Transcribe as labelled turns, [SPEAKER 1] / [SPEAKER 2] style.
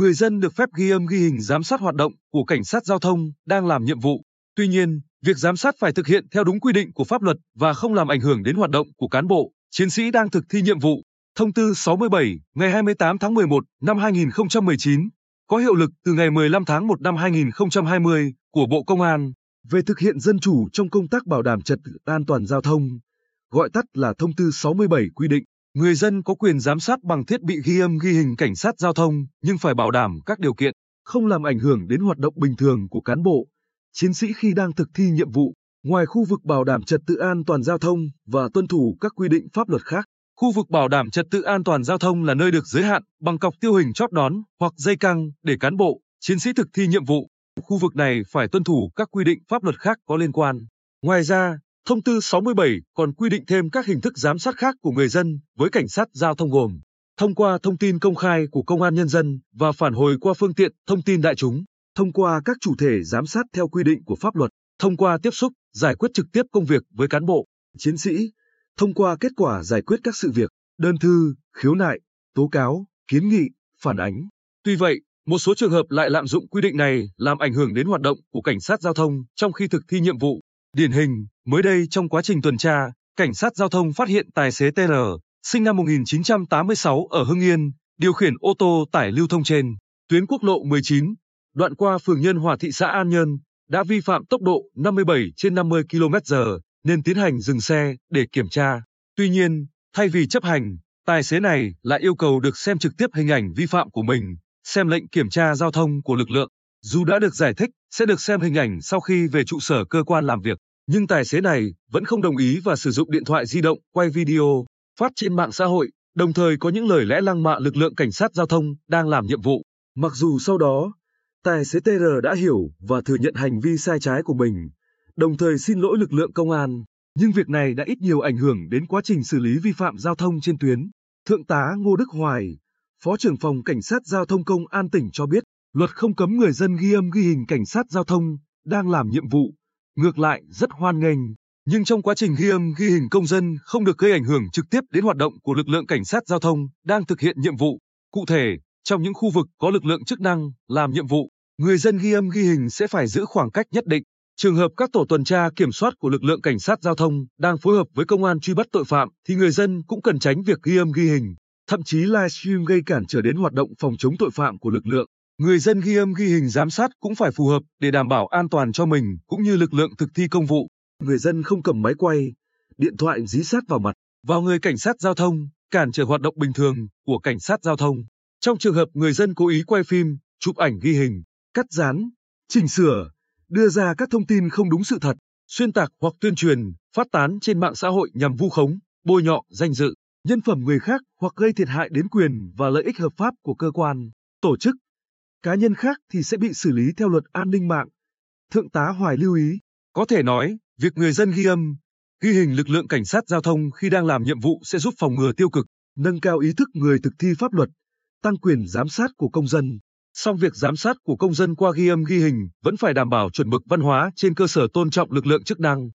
[SPEAKER 1] người dân được phép ghi âm ghi hình giám sát hoạt động của cảnh sát giao thông đang làm nhiệm vụ. Tuy nhiên, việc giám sát phải thực hiện theo đúng quy định của pháp luật và không làm ảnh hưởng đến hoạt động của cán bộ, chiến sĩ đang thực thi nhiệm vụ. Thông tư 67 ngày 28 tháng 11 năm 2019 có hiệu lực từ ngày 15 tháng 1 năm 2020 của Bộ Công an về thực hiện dân chủ trong công tác bảo đảm trật tự an toàn giao thông, gọi tắt là thông tư 67 quy định, người dân có quyền giám sát bằng thiết bị ghi âm ghi hình cảnh sát giao thông nhưng phải bảo đảm các điều kiện, không làm ảnh hưởng đến hoạt động bình thường của cán bộ, chiến sĩ khi đang thực thi nhiệm vụ, ngoài khu vực bảo đảm trật tự an toàn giao thông và tuân thủ các quy định pháp luật khác. Khu vực bảo đảm trật tự an toàn giao thông là nơi được giới hạn bằng cọc tiêu hình chóp đón hoặc dây căng để cán bộ, chiến sĩ thực thi nhiệm vụ. Khu vực này phải tuân thủ các quy định pháp luật khác có liên quan. Ngoài ra, Thông tư 67 còn quy định thêm các hình thức giám sát khác của người dân với cảnh sát giao thông gồm thông qua thông tin công khai của công an nhân dân và phản hồi qua phương tiện thông tin đại chúng, thông qua các chủ thể giám sát theo quy định của pháp luật, thông qua tiếp xúc, giải quyết trực tiếp công việc với cán bộ, chiến sĩ, thông qua kết quả giải quyết các sự việc, đơn thư, khiếu nại, tố cáo, kiến nghị, phản ánh. Tuy vậy, một số trường hợp lại lạm dụng quy định này làm ảnh hưởng đến hoạt động của cảnh sát giao thông trong khi thực thi nhiệm vụ. Điển hình, mới đây trong quá trình tuần tra, cảnh sát giao thông phát hiện tài xế TR, sinh năm 1986 ở Hưng Yên, điều khiển ô tô tải lưu thông trên tuyến quốc lộ 19, đoạn qua phường Nhân Hòa thị xã An Nhơn, đã vi phạm tốc độ 57 trên 50 km/h nên tiến hành dừng xe để kiểm tra. Tuy nhiên, thay vì chấp hành, tài xế này lại yêu cầu được xem trực tiếp hình ảnh vi phạm của mình, xem lệnh kiểm tra giao thông của lực lượng. Dù đã được giải thích sẽ được xem hình ảnh sau khi về trụ sở cơ quan làm việc, nhưng tài xế này vẫn không đồng ý và sử dụng điện thoại di động quay video, phát trên mạng xã hội, đồng thời có những lời lẽ lăng mạ lực lượng cảnh sát giao thông đang làm nhiệm vụ. Mặc dù sau đó, tài xế TR đã hiểu và thừa nhận hành vi sai trái của mình, đồng thời xin lỗi lực lượng công an, nhưng việc này đã ít nhiều ảnh hưởng đến quá trình xử lý vi phạm giao thông trên tuyến. Thượng tá Ngô Đức Hoài, Phó trưởng phòng Cảnh sát Giao thông Công an tỉnh cho biết, luật không cấm người dân ghi âm ghi hình cảnh sát giao thông đang làm nhiệm vụ, ngược lại rất hoan nghênh. Nhưng trong quá trình ghi âm ghi hình công dân không được gây ảnh hưởng trực tiếp đến hoạt động của lực lượng cảnh sát giao thông đang thực hiện nhiệm vụ. Cụ thể, trong những khu vực có lực lượng chức năng làm nhiệm vụ, người dân ghi âm ghi hình sẽ phải giữ khoảng cách nhất định. Trường hợp các tổ tuần tra kiểm soát của lực lượng cảnh sát giao thông đang phối hợp với công an truy bắt tội phạm thì người dân cũng cần tránh việc ghi âm ghi hình, thậm chí livestream gây cản trở đến hoạt động phòng chống tội phạm của lực lượng. Người dân ghi âm ghi hình giám sát cũng phải phù hợp để đảm bảo an toàn cho mình cũng như lực lượng thực thi công vụ. Người dân không cầm máy quay, điện thoại dí sát vào mặt, vào người cảnh sát giao thông, cản trở hoạt động bình thường của cảnh sát giao thông. Trong trường hợp người dân cố ý quay phim, chụp ảnh ghi hình, cắt dán, chỉnh sửa, đưa ra các thông tin không đúng sự thật, xuyên tạc hoặc tuyên truyền, phát tán trên mạng xã hội nhằm vu khống, bôi nhọ danh dự, nhân phẩm người khác hoặc gây thiệt hại đến quyền và lợi ích hợp pháp của cơ quan, tổ chức, cá nhân khác thì sẽ bị xử lý theo luật an ninh mạng. Thượng tá Hoài lưu ý, có thể nói, việc người dân ghi âm, ghi hình lực lượng cảnh sát giao thông khi đang làm nhiệm vụ sẽ giúp phòng ngừa tiêu cực, nâng cao ý thức người thực thi pháp luật, tăng quyền giám sát của công dân. Song việc giám sát của công dân qua ghi âm ghi hình vẫn phải đảm bảo chuẩn mực văn hóa trên cơ sở tôn trọng lực lượng chức năng.